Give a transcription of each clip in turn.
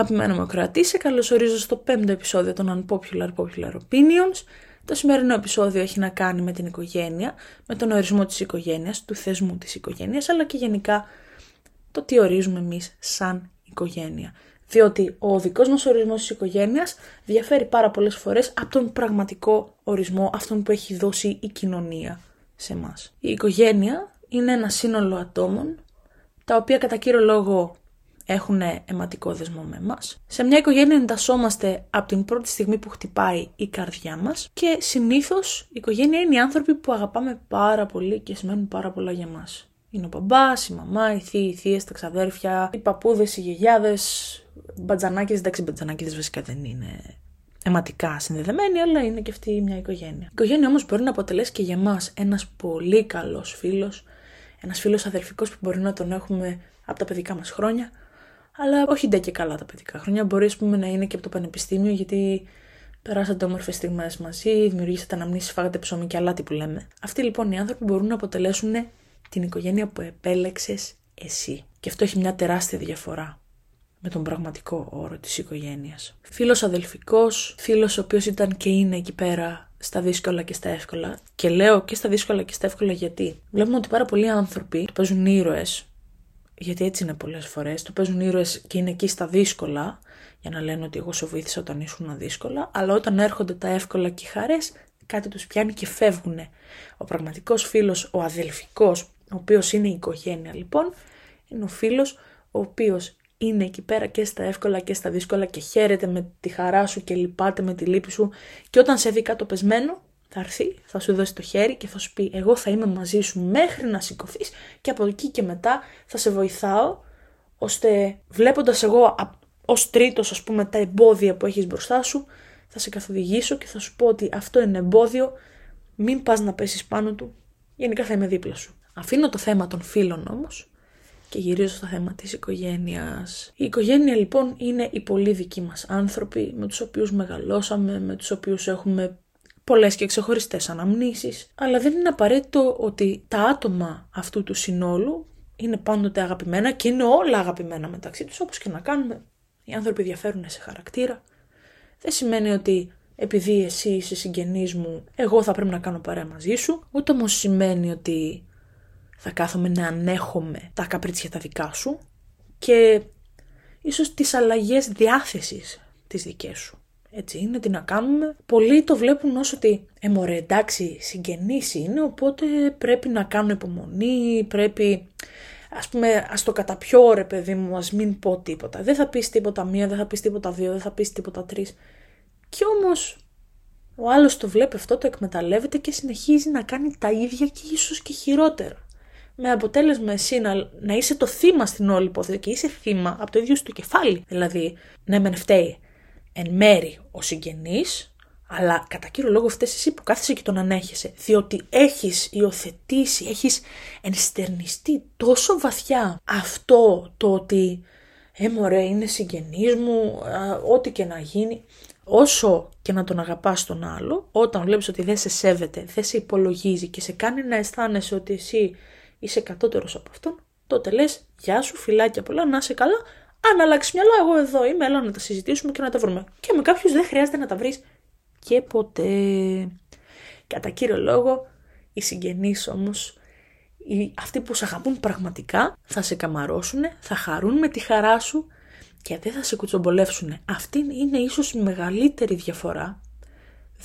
Αγαπημένο μου ακροατή, σε καλωσορίζω στο πέμπτο επεισόδιο των Unpopular Popular Opinions. Το σημερινό επεισόδιο έχει να κάνει με την οικογένεια, με τον ορισμό της οικογένειας, του θεσμού της οικογένειας, αλλά και γενικά το τι ορίζουμε εμείς σαν οικογένεια. Διότι ο δικός μας ορισμός της οικογένειας διαφέρει πάρα πολλές φορές από τον πραγματικό ορισμό, αυτόν που έχει δώσει η κοινωνία σε μας. Η οικογένεια είναι ένα σύνολο ατόμων, τα οποία κατά κύριο λόγο έχουν αιματικό δεσμό με εμάς. Σε μια οικογένεια εντασσόμαστε από την πρώτη στιγμή που χτυπάει η καρδιά μας και συνήθως η οικογένεια είναι οι άνθρωποι που αγαπάμε πάρα πολύ και σημαίνουν πάρα πολλά για μας. Είναι ο μπαμπάς, η μαμά, οι θείοι, οι θείες, τα ξαδέρφια, οι παππούδες, οι γιαγιάδες, μπατζανάκιδε. Εντάξει, μπατζανάκιδε βασικά δεν είναι αιματικά συνδεδεμένοι, αλλά είναι και αυτή μια οικογένεια. Η οικογένεια όμως μπορεί να αποτελέσει και για μας ένας πολύ καλός φίλος, ένας φίλος αδελφικό που μπορεί να τον έχουμε από τα παιδικά μας χρόνια, αλλά όχι ντε και καλά τα παιδικά χρόνια. Μπορεί πούμε, να είναι και από το πανεπιστήμιο, γιατί περάσατε όμορφες στιγμές μαζί, δημιουργήσατε αναμνήσεις, φάγατε ψωμί και αλάτι που λέμε. Αυτοί λοιπόν οι άνθρωποι μπορούν να αποτελέσουν την οικογένεια που επέλεξες εσύ. Και αυτό έχει μια τεράστια διαφορά με τον πραγματικό όρο της οικογένειας. Φίλος αδελφικός, φίλος ο οποίος ήταν και είναι εκεί πέρα στα δύσκολα και στα εύκολα. Και λέω και στα δύσκολα και στα εύκολα γιατί. Βλέπουμε ότι πάρα πολλοί άνθρωποι του παίζουν ήρωες γιατί έτσι είναι πολλές φορές, το παίζουν ήρωες και είναι εκεί στα δύσκολα, για να λένε ότι εγώ σε βοήθησα όταν ήσουν δύσκολα, αλλά όταν έρχονται τα εύκολα και οι χαρές, κάτι τους πιάνει και φεύγουν. Ο πραγματικός φίλος, ο αδελφικός, ο οποίος είναι η οικογένεια λοιπόν, είναι ο φίλος ο οποίος είναι εκεί πέρα και στα εύκολα και στα δύσκολα και χαίρεται με τη χαρά σου και λυπάται με τη λύπη σου και όταν σε δει κάτω πεσμένο θα έρθει, θα σου δώσει το χέρι και θα σου πει εγώ θα είμαι μαζί σου μέχρι να σηκωθείς και από εκεί και μετά θα σε βοηθάω ώστε βλέποντας εγώ ως τρίτος ας πούμε τα εμπόδια που έχεις μπροστά σου θα σε καθοδηγήσω και θα σου πω ότι αυτό είναι εμπόδιο μην πας να πέσεις πάνω του γενικά θα είμαι δίπλα σου. Αφήνω το θέμα των φίλων όμως και γυρίζω στο θέμα της οικογένειας. Η οικογένεια λοιπόν είναι οι πολύ δικοί μας άνθρωποι με τους οποίους μεγαλώσαμε, με τους οποίους έχουμε πολλές και ξεχωριστές αναμνήσεις, αλλά δεν είναι απαραίτητο ότι τα άτομα αυτού του συνόλου είναι πάντοτε αγαπημένα και είναι όλα αγαπημένα μεταξύ τους, όπως και να κάνουμε. Οι άνθρωποι διαφέρουν σε χαρακτήρα. Δεν σημαίνει ότι επειδή εσύ είσαι συγγενής μου, εγώ θα πρέπει να κάνω παρέα μαζί σου, ούτε όμως σημαίνει ότι θα κάθομαι να ανέχομαι τα καπρίτσια τα δικά σου και ίσως τις αλλαγές διάθεσης τις δικές σου. Έτσι είναι, τι να κάνουμε. Πολλοί το βλέπουν όσο ότι, ε μωρέ, εντάξει, συγγενείς είναι, οπότε πρέπει να κάνουν υπομονή, πρέπει, ας πούμε, ας το καταπιώ ρε παιδί μου, ας μην πω τίποτα. Δεν θα πεις τίποτα μία, δεν θα πεις τίποτα δύο, δεν θα πεις τίποτα τρεις. Κι όμως, ο άλλος το βλέπει αυτό, το εκμεταλλεύεται και συνεχίζει να κάνει τα ίδια και ίσως και χειρότερα. Με αποτέλεσμα εσύ να, να είσαι το θύμα στην όλη υπόθεση και είσαι θύμα από το ίδιο σου το κεφάλι. Δηλαδή, ναι, μεν φταίει εν μέρη ο συγγενής, αλλά κατά κύριο λόγο φταίεις εσύ που κάθεσαι και τον ανέχεσαι. Διότι έχεις υιοθετήσει, έχεις ενστερνιστεί τόσο βαθιά αυτό το ότι ε μωρέ είναι συγγενής μου, ό,τι και να γίνει. Όσο και να τον αγαπάς τον άλλο, όταν βλέπεις ότι δεν σε σέβεται, δεν σε υπολογίζει και σε κάνει να αισθάνεσαι ότι εσύ είσαι κατώτερος από αυτόν, τότε λες γεια σου, φιλάκια πολλά, να είσαι καλά, αν αλλάξει μυαλό, εγώ εδώ είμαι, έλα να τα συζητήσουμε και να τα βρούμε. Και με κάποιους δεν χρειάζεται να τα βρεις και ποτέ. Κατά κύριο λόγο, οι συγγενείς όμως, αυτοί που σε αγαπούν πραγματικά, θα σε καμαρώσουν, θα χαρούν με τη χαρά σου και δεν θα σε κουτσομπολεύσουν. Αυτή είναι ίσως η μεγαλύτερη διαφορά,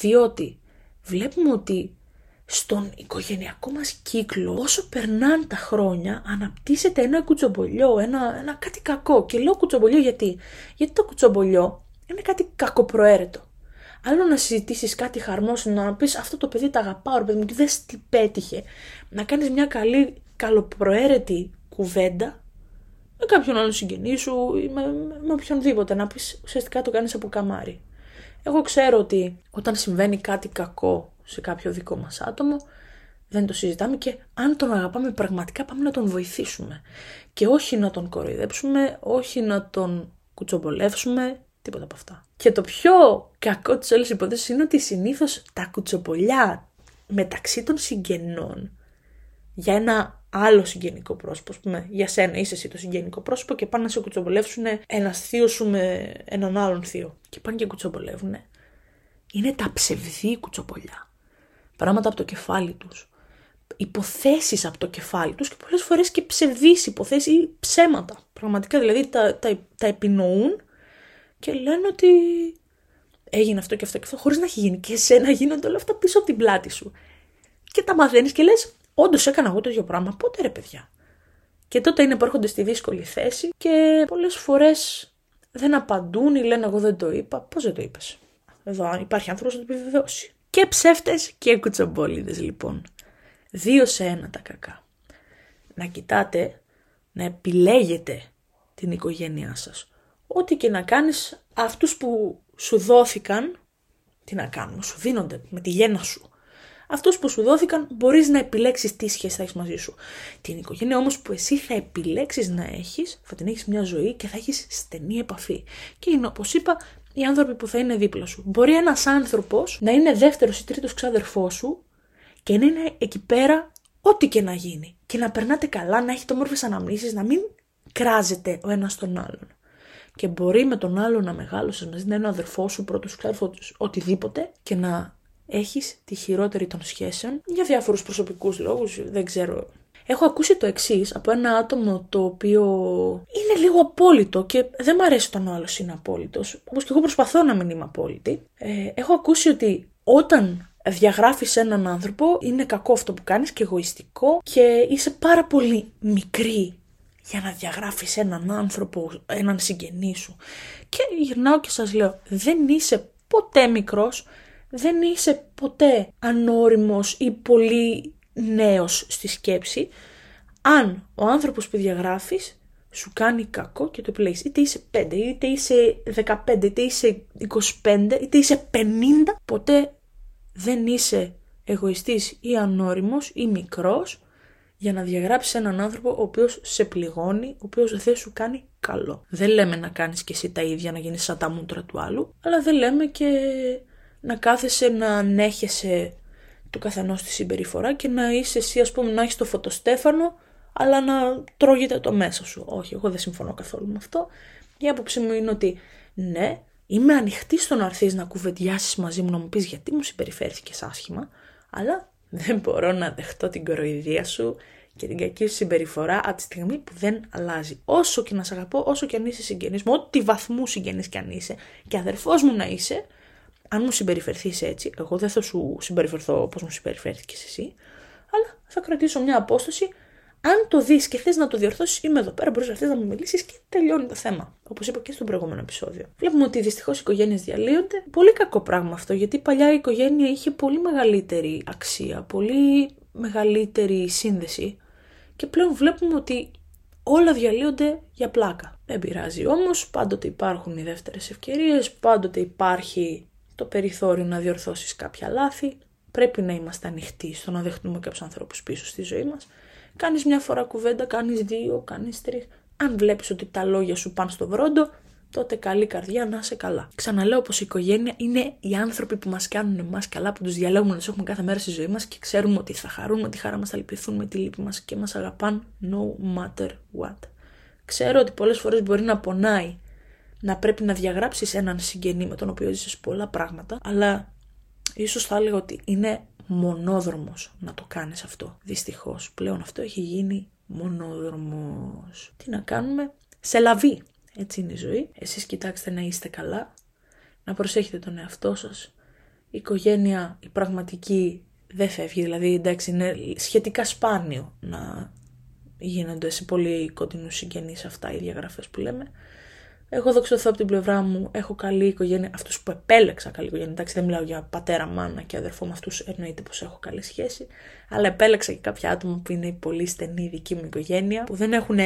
διότι βλέπουμε ότι στον οικογενειακό μας κύκλο, όσο περνάνε τα χρόνια, αναπτύσσεται ένα κουτσομπολιό, ένα, ένα κάτι κακό. Και λέω κουτσομπολιό γιατί. Γιατί το κουτσομπολιό είναι κάτι κακοπροαίρετο. Άλλο να συζητήσεις κάτι χαρμόσυνο, να πεις αυτό το παιδί τα αγαπάω, ρε παιδί μου, και δεν τι πέτυχε. Να κάνεις μια καλή, καλοπροαίρετη κουβέντα, με κάποιον άλλο συγγενή σου ή με, με οποιονδήποτε. Να πεις ουσιαστικά το κάνεις από καμάρι. Εγώ ξέρω ότι όταν συμβαίνει κάτι κακό σε κάποιο δικό μας άτομο, δεν το συζητάμε και αν τον αγαπάμε πραγματικά πάμε να τον βοηθήσουμε. Και όχι να τον κοροϊδέψουμε, όχι να τον κουτσομπολεύσουμε, τίποτα από αυτά. Και το πιο κακό της όλης υπόθεσης είναι ότι συνήθως τα κουτσομπολιά μεταξύ των συγγενών για ένα άλλο συγγενικό πρόσωπο. πούμε, για σένα είσαι εσύ το συγγενικό πρόσωπο και πάνε να σε κουτσομπολεύσουν ένας θείος σου με έναν άλλον θείο. Και πάνε και κουτσομπολεύουν. Είναι τα ψευδή κουτσομπολιά. Πράγματα από το κεφάλι τους. Υποθέσεις από το κεφάλι τους και πολλές φορές και ψευδείς υποθέσεις ή ψέματα. Πραγματικά δηλαδή τα, τα, τα επινοούν και λένε ότι έγινε αυτό και αυτό και αυτό, χωρίς να έχει γίνει. Και εσένα γίνονται όλα αυτά πίσω από την πλάτη σου. Και τα μαθαίνεις και λες, Όντως έκανα εγώ το ίδιο πράγμα. Πότε ρε παιδιά; Και τότε είναι που έρχονται στη δύσκολη θέση και πολλές φορές δεν απαντούν ή λένε Εγώ δεν το είπα. Πώς δεν το είπες; Εδώ υπάρχει άνθρωπος να το επιβεβαιώσει. Και ψεύτες και κουτσομπόλιδε λοιπόν. Δύο σε ένα τα κακά. Να κοιτάτε, να επιλέγετε την οικογένειά σας. Ό,τι και να κάνεις, αυτούς που σου δόθηκαν, τι να κάνουν, σου δίνονται με τη γέννα σου αυτούς που σου δόθηκαν μπορείς να επιλέξεις τι σχέση θα έχεις μαζί σου. Την οικογένεια όμως που εσύ θα επιλέξεις να έχεις, θα την έχεις μια ζωή και θα έχεις στενή επαφή. Και είναι όπως είπα, οι άνθρωποι που θα είναι δίπλα σου. Μπορεί ένας άνθρωπος να είναι δεύτερος ή τρίτος ξάδερφός σου και να είναι εκεί πέρα ό,τι και να γίνει. Και να περνάτε καλά, να έχετε όμορφες αναμνήσεις, να μην κράζετε ο ένας τον άλλον. Και μπορεί με τον άλλο να μεγάλωσες μαζί να είναι ο αδερφό σου, πρώτος ξάδερφο, οτιδήποτε και να έχεις τη χειρότερη των σχέσεων για διάφορους προσωπικούς λόγους, δεν ξέρω. Έχω ακούσει το εξής από ένα άτομο το οποίο είναι λίγο απόλυτο και δεν μου αρέσει όταν ο άλλος είναι απόλυτος. Όπως και εγώ προσπαθώ να μην είμαι απόλυτη. Ε, έχω ακούσει ότι όταν διαγράφεις έναν άνθρωπο, είναι κακό αυτό που κάνεις και εγωιστικό και είσαι πάρα πολύ μικρή για να διαγράφεις έναν άνθρωπο, έναν συγγενή σου. Και γυρνάω και σας λέω, δεν είσαι ποτέ μικρός, δεν είσαι ποτέ ανώριμος ή πολύ νέος στη σκέψη αν ο άνθρωπος που διαγράφεις σου κάνει κακό και το επιλέγεις. Είτε είσαι 5, είτε είσαι 15, είτε είσαι 25, είτε είσαι 50, ποτέ δεν είσαι εγωιστής ή ανώριμος ή μικρός για να διαγράψεις έναν άνθρωπο ο οποίος σε πληγώνει, ο οποίος δεν σου κάνει καλό. Δεν λέμε να κάνεις και εσύ τα ίδια, να γίνεις σαν τα μούτρα του άλλου, αλλά δεν λέμε και να κάθεσαι να ανέχεσαι του καθενός τη συμπεριφορά και να είσαι εσύ, ας πούμε, να έχεις το φωτοστέφανο, αλλά να τρώγεται το μέσα σου. Όχι, εγώ δεν συμφωνώ καθόλου με αυτό. Η άποψή μου είναι ότι ναι, είμαι ανοιχτή στο να έρθεις να κουβεντιάσεις μαζί μου, να μου πεις γιατί μου συμπεριφέρθηκες άσχημα, αλλά δεν μπορώ να δεχτώ την κοροϊδία σου και την κακή σου συμπεριφορά από τη στιγμή που δεν αλλάζει. Όσο και να σε αγαπώ, όσο και αν είσαι συγγενής μου, ό,τι βαθμού συγγενής και αν είσαι, και αδερφός μου να είσαι, αν μου συμπεριφερθείς έτσι, εγώ δεν θα σου συμπεριφερθώ όπως μου συμπεριφέρθηκες εσύ, αλλά θα κρατήσω μια απόσταση. Αν το δεις και θες να το διορθώσεις, είμαι εδώ πέρα, μπορείς να θες να μου μιλήσεις και τελειώνει το θέμα. Όπως είπα και στο προηγούμενο επεισόδιο. Βλέπουμε ότι δυστυχώς οι οικογένειες διαλύονται. Πολύ κακό πράγμα αυτό, γιατί παλιά η οικογένεια είχε πολύ μεγαλύτερη αξία, πολύ μεγαλύτερη σύνδεση. Και πλέον βλέπουμε ότι όλα διαλύονται για πλάκα. Δεν πειράζει όμως, πάντοτε υπάρχουν οι δεύτερες ευκαιρίες, πάντοτε υπάρχει το περιθώριο να διορθώσεις κάποια λάθη. Πρέπει να είμαστε ανοιχτοί στο να δεχτούμε κάποιους ανθρώπους πίσω στη ζωή μας. Κάνεις μια φορά κουβέντα, κάνεις δύο, κάνεις τρεις. Αν βλέπεις ότι τα λόγια σου πάνε στο βρόντο, τότε καλή καρδιά να είσαι καλά. Ξαναλέω πως η οικογένεια είναι οι άνθρωποι που μας κάνουν εμάς καλά, που τους διαλέγουμε να τους έχουμε κάθε μέρα στη ζωή μας και ξέρουμε ότι θα χαρούν με τη χαρά μας, θα λυπηθούν με τη λύπη μας και μας αγαπάν no matter what. Ξέρω ότι πολλές φορές μπορεί να πονάει να πρέπει να διαγράψεις έναν συγγενή με τον οποίο ζήσεις πολλά πράγματα, αλλά ίσως θα έλεγα ότι είναι μονόδρομος να το κάνεις αυτό. Δυστυχώς πλέον αυτό έχει γίνει μονόδρομος. Τι να κάνουμε, σε λαβή. Έτσι είναι η ζωή. Εσείς κοιτάξτε να είστε καλά, να προσέχετε τον εαυτό σας. Η οικογένεια, η πραγματική δεν φεύγει, δηλαδή εντάξει είναι σχετικά σπάνιο να γίνονται σε πολύ κοντινούς συγγενείς αυτά οι διαγραφές που λέμε. Εγώ δοξωθώ από την πλευρά μου, έχω καλή οικογένεια. Αυτούς που επέλεξα καλή οικογένεια. Εντάξει, δεν μιλάω για πατέρα, μάνα και αδερφό με αυτούς, εννοείται πως έχω καλή σχέση. Αλλά επέλεξα και κάποια άτομα που είναι πολύ στενή δική μου οικογένεια, που δεν έχουν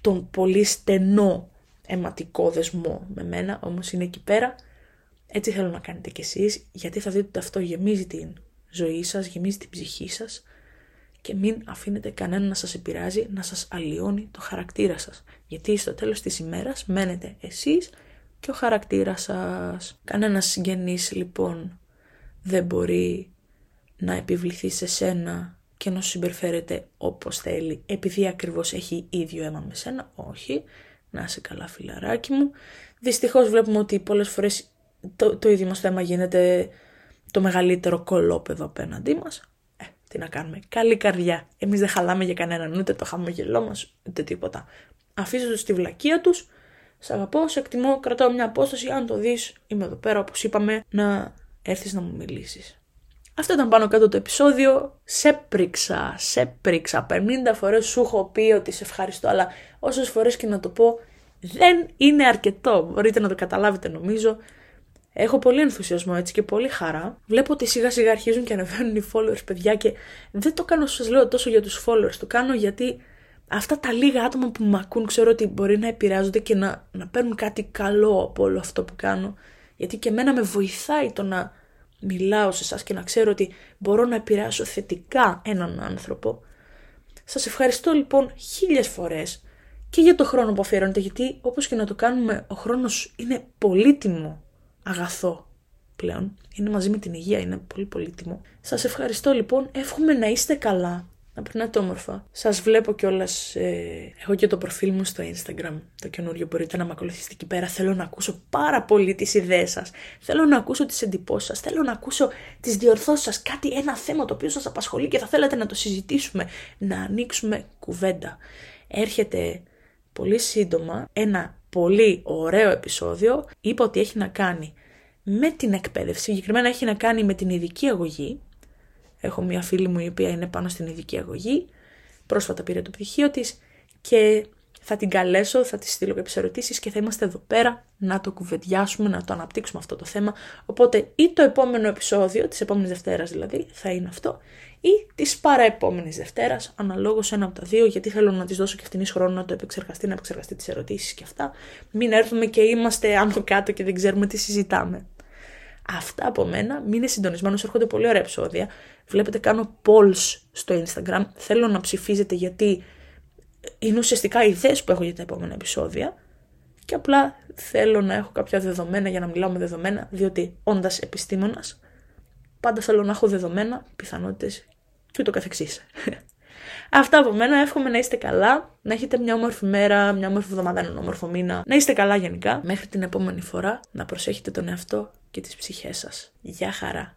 τον πολύ στενό αιματικό δεσμό με μένα, όμως είναι εκεί πέρα. Έτσι θέλω να κάνετε κι εσείς, γιατί θα δείτε ότι αυτό γεμίζει την ζωή σας, γεμίζει την ψυχή σας και μην αφήνετε κανένα να σας επηρεάζει, να σας αλλοιώνει το χαρακτήρα σας. Γιατί στο τέλος της ημέρας μένετε εσείς και ο χαρακτήρας σας. Κανένας συγγενής λοιπόν δεν μπορεί να επιβληθεί σε σένα και να σου συμπεριφέρεται όπως θέλει επειδή ακριβώς έχει ίδιο αίμα με σένα. Όχι, να είσαι καλά φιλαράκι μου. Δυστυχώς βλέπουμε ότι πολλές φορές το, το ίδιο μας θέμα γίνεται το μεγαλύτερο κολόπεδο απέναντί μας. Ε, τι να κάνουμε. Καλή καρδιά. Εμείς δεν χαλάμε για κανέναν ούτε το χαμογελό μας ούτε τίποτα. Αφήστε τους στη βλακεία τους. Σ' αγαπώ, σε εκτιμώ, κρατάω μια απόσταση. Αν το δεις, είμαι εδώ πέρα όπως είπαμε να έρθεις να μου μιλήσεις. Αυτό ήταν πάνω κάτω το επεισόδιο. Σε πρίξα, σε πρίξα. 50 φορές σου έχω πει ότι σε ευχαριστώ, αλλά όσες φορές και να το πω, δεν είναι αρκετό. Μπορείτε να το καταλάβετε νομίζω. Έχω πολύ ενθουσιασμό έτσι και πολύ χαρά. Βλέπω ότι σιγά σιγά αρχίζουν και ανεβαίνουν οι followers, παιδιά, και δεν το κάνω, σας λέω, τόσο για τους followers. Το κάνω γιατί αυτά τα λίγα άτομα που με ακούν ξέρω ότι μπορεί να επηρεάζονται και να, να παίρνουν κάτι καλό από όλο αυτό που κάνω. Γιατί και εμένα με βοηθάει το να μιλάω σε εσάς και να ξέρω ότι μπορώ να επηρεάσω θετικά έναν άνθρωπο. Σας ευχαριστώ λοιπόν χίλιες φορές και για το χρόνο που αφιερώνετε γιατί όπως και να το κάνουμε ο χρόνος είναι πολύτιμο αγαθό πλέον. Είναι μαζί με την υγεία, είναι πολύ πολύτιμο. Σας ευχαριστώ λοιπόν, εύχομαι να είστε καλά, να περνάτε όμορφα. Σας βλέπω κιόλας. Ε, έχω και το προφίλ μου στο Instagram, το καινούριο. Μπορείτε να με ακολουθήσετε εκεί πέρα. Θέλω να ακούσω πάρα πολύ τις ιδέες σας. Θέλω να ακούσω τις εντυπώσεις σας. Θέλω να ακούσω τις διορθώσεις σας. Κάτι, ένα θέμα το οποίο σας απασχολεί και θα θέλετε να το συζητήσουμε. Να ανοίξουμε κουβέντα. Έρχεται πολύ σύντομα ένα πολύ ωραίο επεισόδιο. Είπα ότι έχει να κάνει με την εκπαίδευση. Συγκεκριμένα έχει να κάνει με την ειδική αγωγή. Έχω μια φίλη μου η οποία είναι πάνω στην ειδική αγωγή. Πρόσφατα πήρε το πτυχίο της και θα την καλέσω, θα της στείλω κάποιες ερωτήσεις και θα είμαστε εδώ πέρα να το κουβεντιάσουμε, να το αναπτύξουμε αυτό το θέμα. Οπότε ή το επόμενο επεισόδιο, της επόμενης Δευτέρας δηλαδή, θα είναι αυτό, ή της παραεπόμενης Δευτέρας, αναλόγως ένα από τα δύο, γιατί θέλω να της δώσω και αυτήν χρόνο να το επεξεργαστεί, να επεξεργαστεί τις ερωτήσεις και αυτά. Μην έρθουμε και είμαστε άνω κάτω και δεν ξέρουμε τι συζητάμε. Αυτά από μένα. Μείνε συντονισμένος, έρχονται πολύ ωραία επεισόδια. Βλέπετε, κάνω polls στο Instagram. Θέλω να ψηφίζετε γιατί είναι ουσιαστικά ιδέες που έχω για τα επόμενα επεισόδια. Και απλά θέλω να έχω κάποια δεδομένα για να μιλάω με δεδομένα, διότι όντας επιστήμονας, πάντα θέλω να έχω δεδομένα, πιθανότητες και ούτω καθεξής. Αυτά από μένα. Εύχομαι να είστε καλά, να έχετε μια όμορφη μέρα, μια όμορφη εβδομάδα, έναν όμορφο μήνα. Να είστε καλά γενικά. Μέχρι την επόμενη φορά να προσέχετε τον εαυτό και τις ψυχές σας. Γεια χαρά!